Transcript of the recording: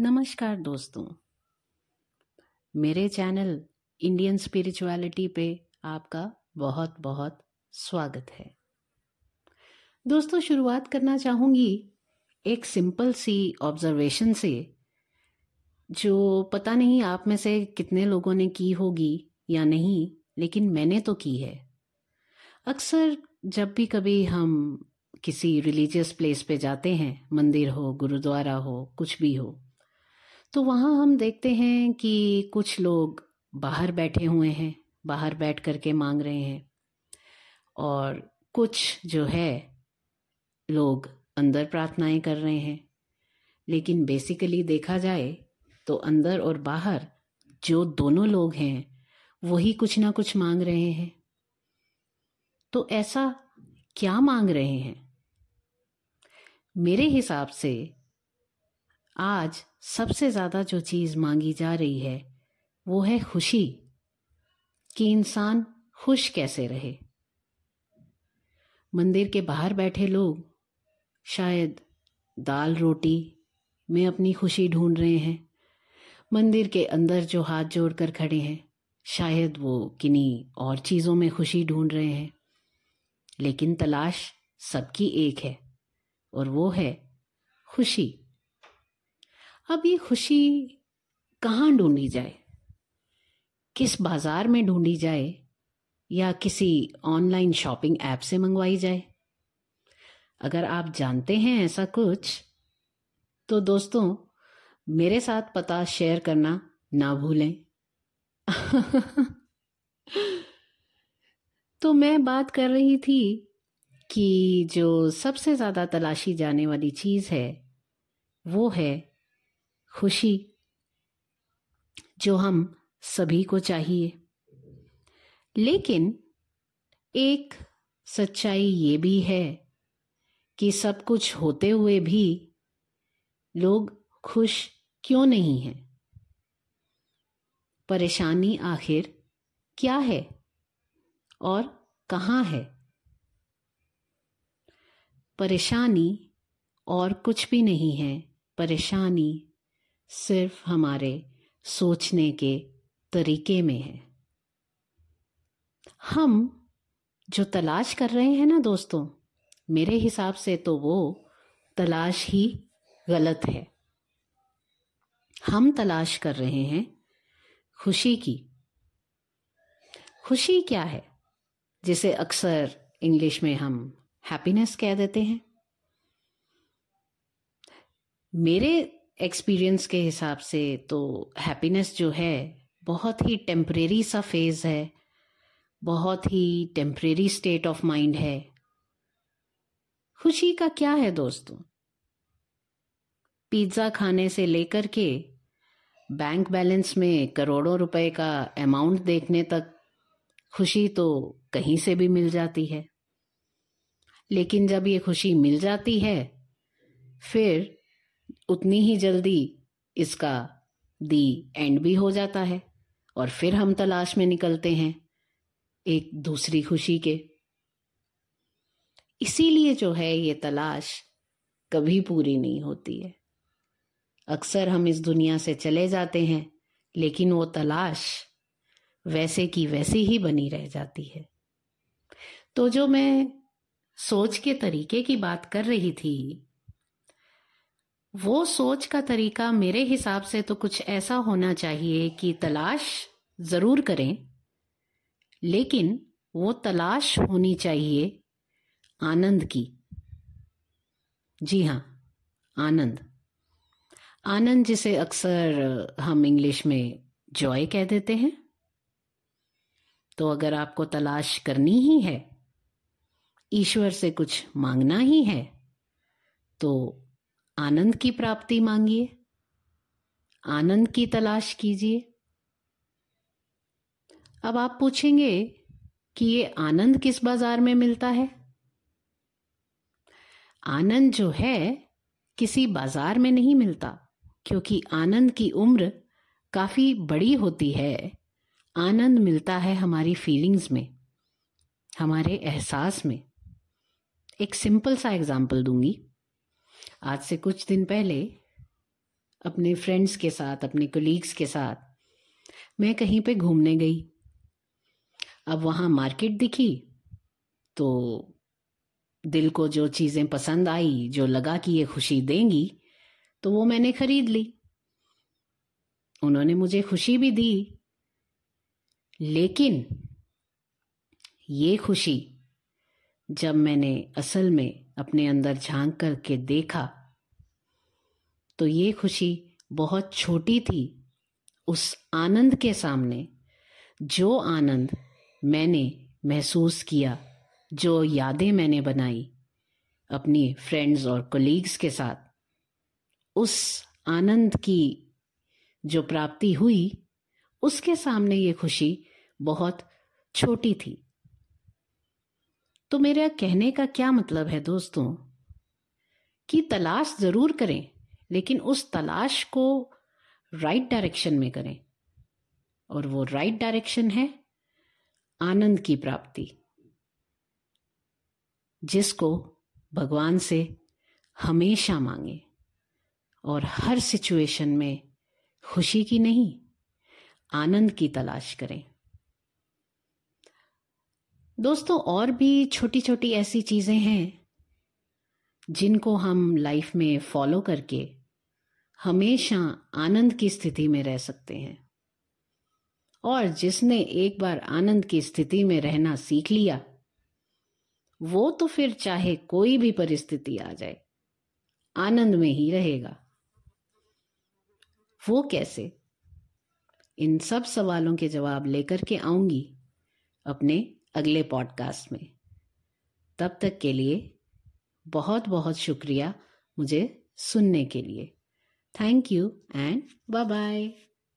नमस्कार दोस्तों। मेरे चैनल इंडियन स्पिरिचुअलिटी पे आपका बहुत बहुत स्वागत है। दोस्तों, शुरुआत करना चाहूँगी एक सिंपल सी ऑब्जर्वेशन से, जो पता नहीं आप में से कितने लोगों ने की होगी या नहीं, लेकिन मैंने तो की है। अक्सर जब भी कभी हम किसी रिलीजियस प्लेस पे जाते हैं, मंदिर हो, गुरुद्वारा हो, कुछ भी हो तो वहाँ हम देखते हैं कि कुछ लोग बाहर बैठे हुए हैं, बाहर बैठ करके मांग रहे हैं और कुछ जो है लोग अंदर प्रार्थनाएँ कर रहे हैं। लेकिन बेसिकली देखा जाए तो अंदर और बाहर जो दोनों लोग हैं, वही कुछ ना कुछ मांग रहे हैं। तो ऐसा क्या मांग रहे हैं? मेरे हिसाब से आज सबसे ज़्यादा जो चीज़ मांगी जा रही है, वो है खुशी। कि इंसान खुश कैसे रहे। मंदिर के बाहर बैठे लोग शायद दाल रोटी में अपनी खुशी ढूंढ रहे हैं। मंदिर के अंदर जो हाथ जोड़कर खड़े हैं, शायद वो किन्हीं और चीज़ों में खुशी ढूंढ रहे हैं। लेकिन तलाश सबकी एक है, और वो है खुशी। अब ये खुशी कहाँ ढूंढी जाए? किस बाज़ार में ढूंढी जाए? या किसी ऑनलाइन शॉपिंग ऐप से मंगवाई जाए? अगर आप जानते हैं ऐसा कुछ तो दोस्तों, मेरे साथ पता शेयर करना ना भूलें। तो मैं बात कर रही थी कि जो सबसे ज़्यादा तलाशी जाने वाली चीज़ है, वो है खुशी जो हम सभी को चाहिए। लेकिन एक सच्चाई ये भी है कि सब कुछ होते हुए भी लोग खुश क्यों नहीं हैं? परेशानी आखिर क्या है और कहाँ है? परेशानी और कुछ भी नहीं है। परेशानी सिर्फ़ हमारे सोचने के तरीके में है। हम जो तलाश कर रहे हैं ना दोस्तों, मेरे हिसाब से तो वो तलाश ही गलत है। हम तलाश कर रहे हैं खुशी की। खुशी क्या है, जिसे अक्सर इंग्लिश में हम हैप्पीनेस कह देते हैं? मेरे एक्सपीरियंस के हिसाब से तो हैप्पीनेस जो है, बहुत ही टेम्परेरी सा फ़ेज़ है, बहुत ही टेम्परेरी स्टेट ऑफ़ माइंड है। खुशी का क्या है दोस्तों? पिज़्ज़ा खाने से लेकर के बैंक बैलेंस में करोड़ों रुपए का अमाउंट देखने तक खुशी तो कहीं से भी मिल जाती है। लेकिन जब ये खुशी मिल जाती है, फिर उतनी ही जल्दी इसका दी एंड भी हो जाता है और फिर हम तलाश में निकलते हैं एक दूसरी खुशी के। इसीलिए जो है ये तलाश कभी पूरी नहीं होती है। अक्सर हम इस दुनिया से चले जाते हैं, लेकिन वो तलाश वैसे की वैसी ही बनी रह जाती है। तो जो मैं सोच के तरीके की बात कर रही थी वो सोच का तरीका मेरे हिसाब से तो कुछ ऐसा होना चाहिए कि तलाश ज़रूर करें, लेकिन वो तलाश होनी चाहिए आनंद की। जी हाँ आनंद। आनंद जिसे अक्सर हम इंग्लिश में जॉय कह देते हैं। तो अगर आपको तलाश करनी ही है, ईश्वर से कुछ मांगना ही है तो आनंद की प्राप्ति मांगिए, आनंद की तलाश कीजिए। अब आप पूछेंगे कि ये आनंद किस बाज़ार में मिलता है? आनंद जो है, किसी बाज़ार में नहीं मिलता, क्योंकि आनंद की उम्र काफ़ी बड़ी होती है। आनंद मिलता है हमारी फीलिंग्स में, हमारे एहसास में। एक सिंपल सा एग्ज़ाम्पल दूँगी। आज से कुछ दिन पहले अपने फ्रेंड्स के साथ, अपने कोलीग्स के साथ मैं कहीं पे घूमने गई। अब वहाँ मार्केट दिखी तो दिल को जो चीज़ें पसंद आई, जो लगा कि ये खुशी देंगी तो वो मैंने खरीद ली। उन्होंने मुझे खुशी भी दी, लेकिन ये खुशी जब मैंने असल में अपने अंदर झाँक करके देखा। तो ये खुशी बहुत छोटी थी उस आनंद के सामने। जो आनंद मैंने महसूस किया, जो यादें मैंने बनाई अपनी फ्रेंड्स और कोलीग्स के साथ, उस आनंद की जो प्राप्ति हुई, उसके सामने ये खुशी बहुत छोटी थी। तो मेरे कहने का क्या मतलब है दोस्तों? कि तलाश ज़रूर करें, लेकिन उस तलाश को राइट डायरेक्शन में करें। और वो राइट डायरेक्शन है आनंद की प्राप्ति, जिसको भगवान से हमेशा मांगे। और हर सिचुएशन में खुशी की नहीं, आनंद की तलाश करें। दोस्तों, और भी छोटी छोटी ऐसी चीज़ें हैं जिनको हम लाइफ में फॉलो करके हमेशा आनंद की स्थिति में रह सकते हैं। और जिसने एक बार आनंद की स्थिति में रहना सीख लिया, वो तो फिर चाहे कोई भी परिस्थिति आ जाए, आनंद में ही रहेगा। वो कैसे? इन सब सवालों के जवाब लेकर के आऊँगी अपने अगले पॉडकास्ट में। तब तक के लिए बहुत बहुत शुक्रिया मुझे सुनने के लिए। Thank you and bye bye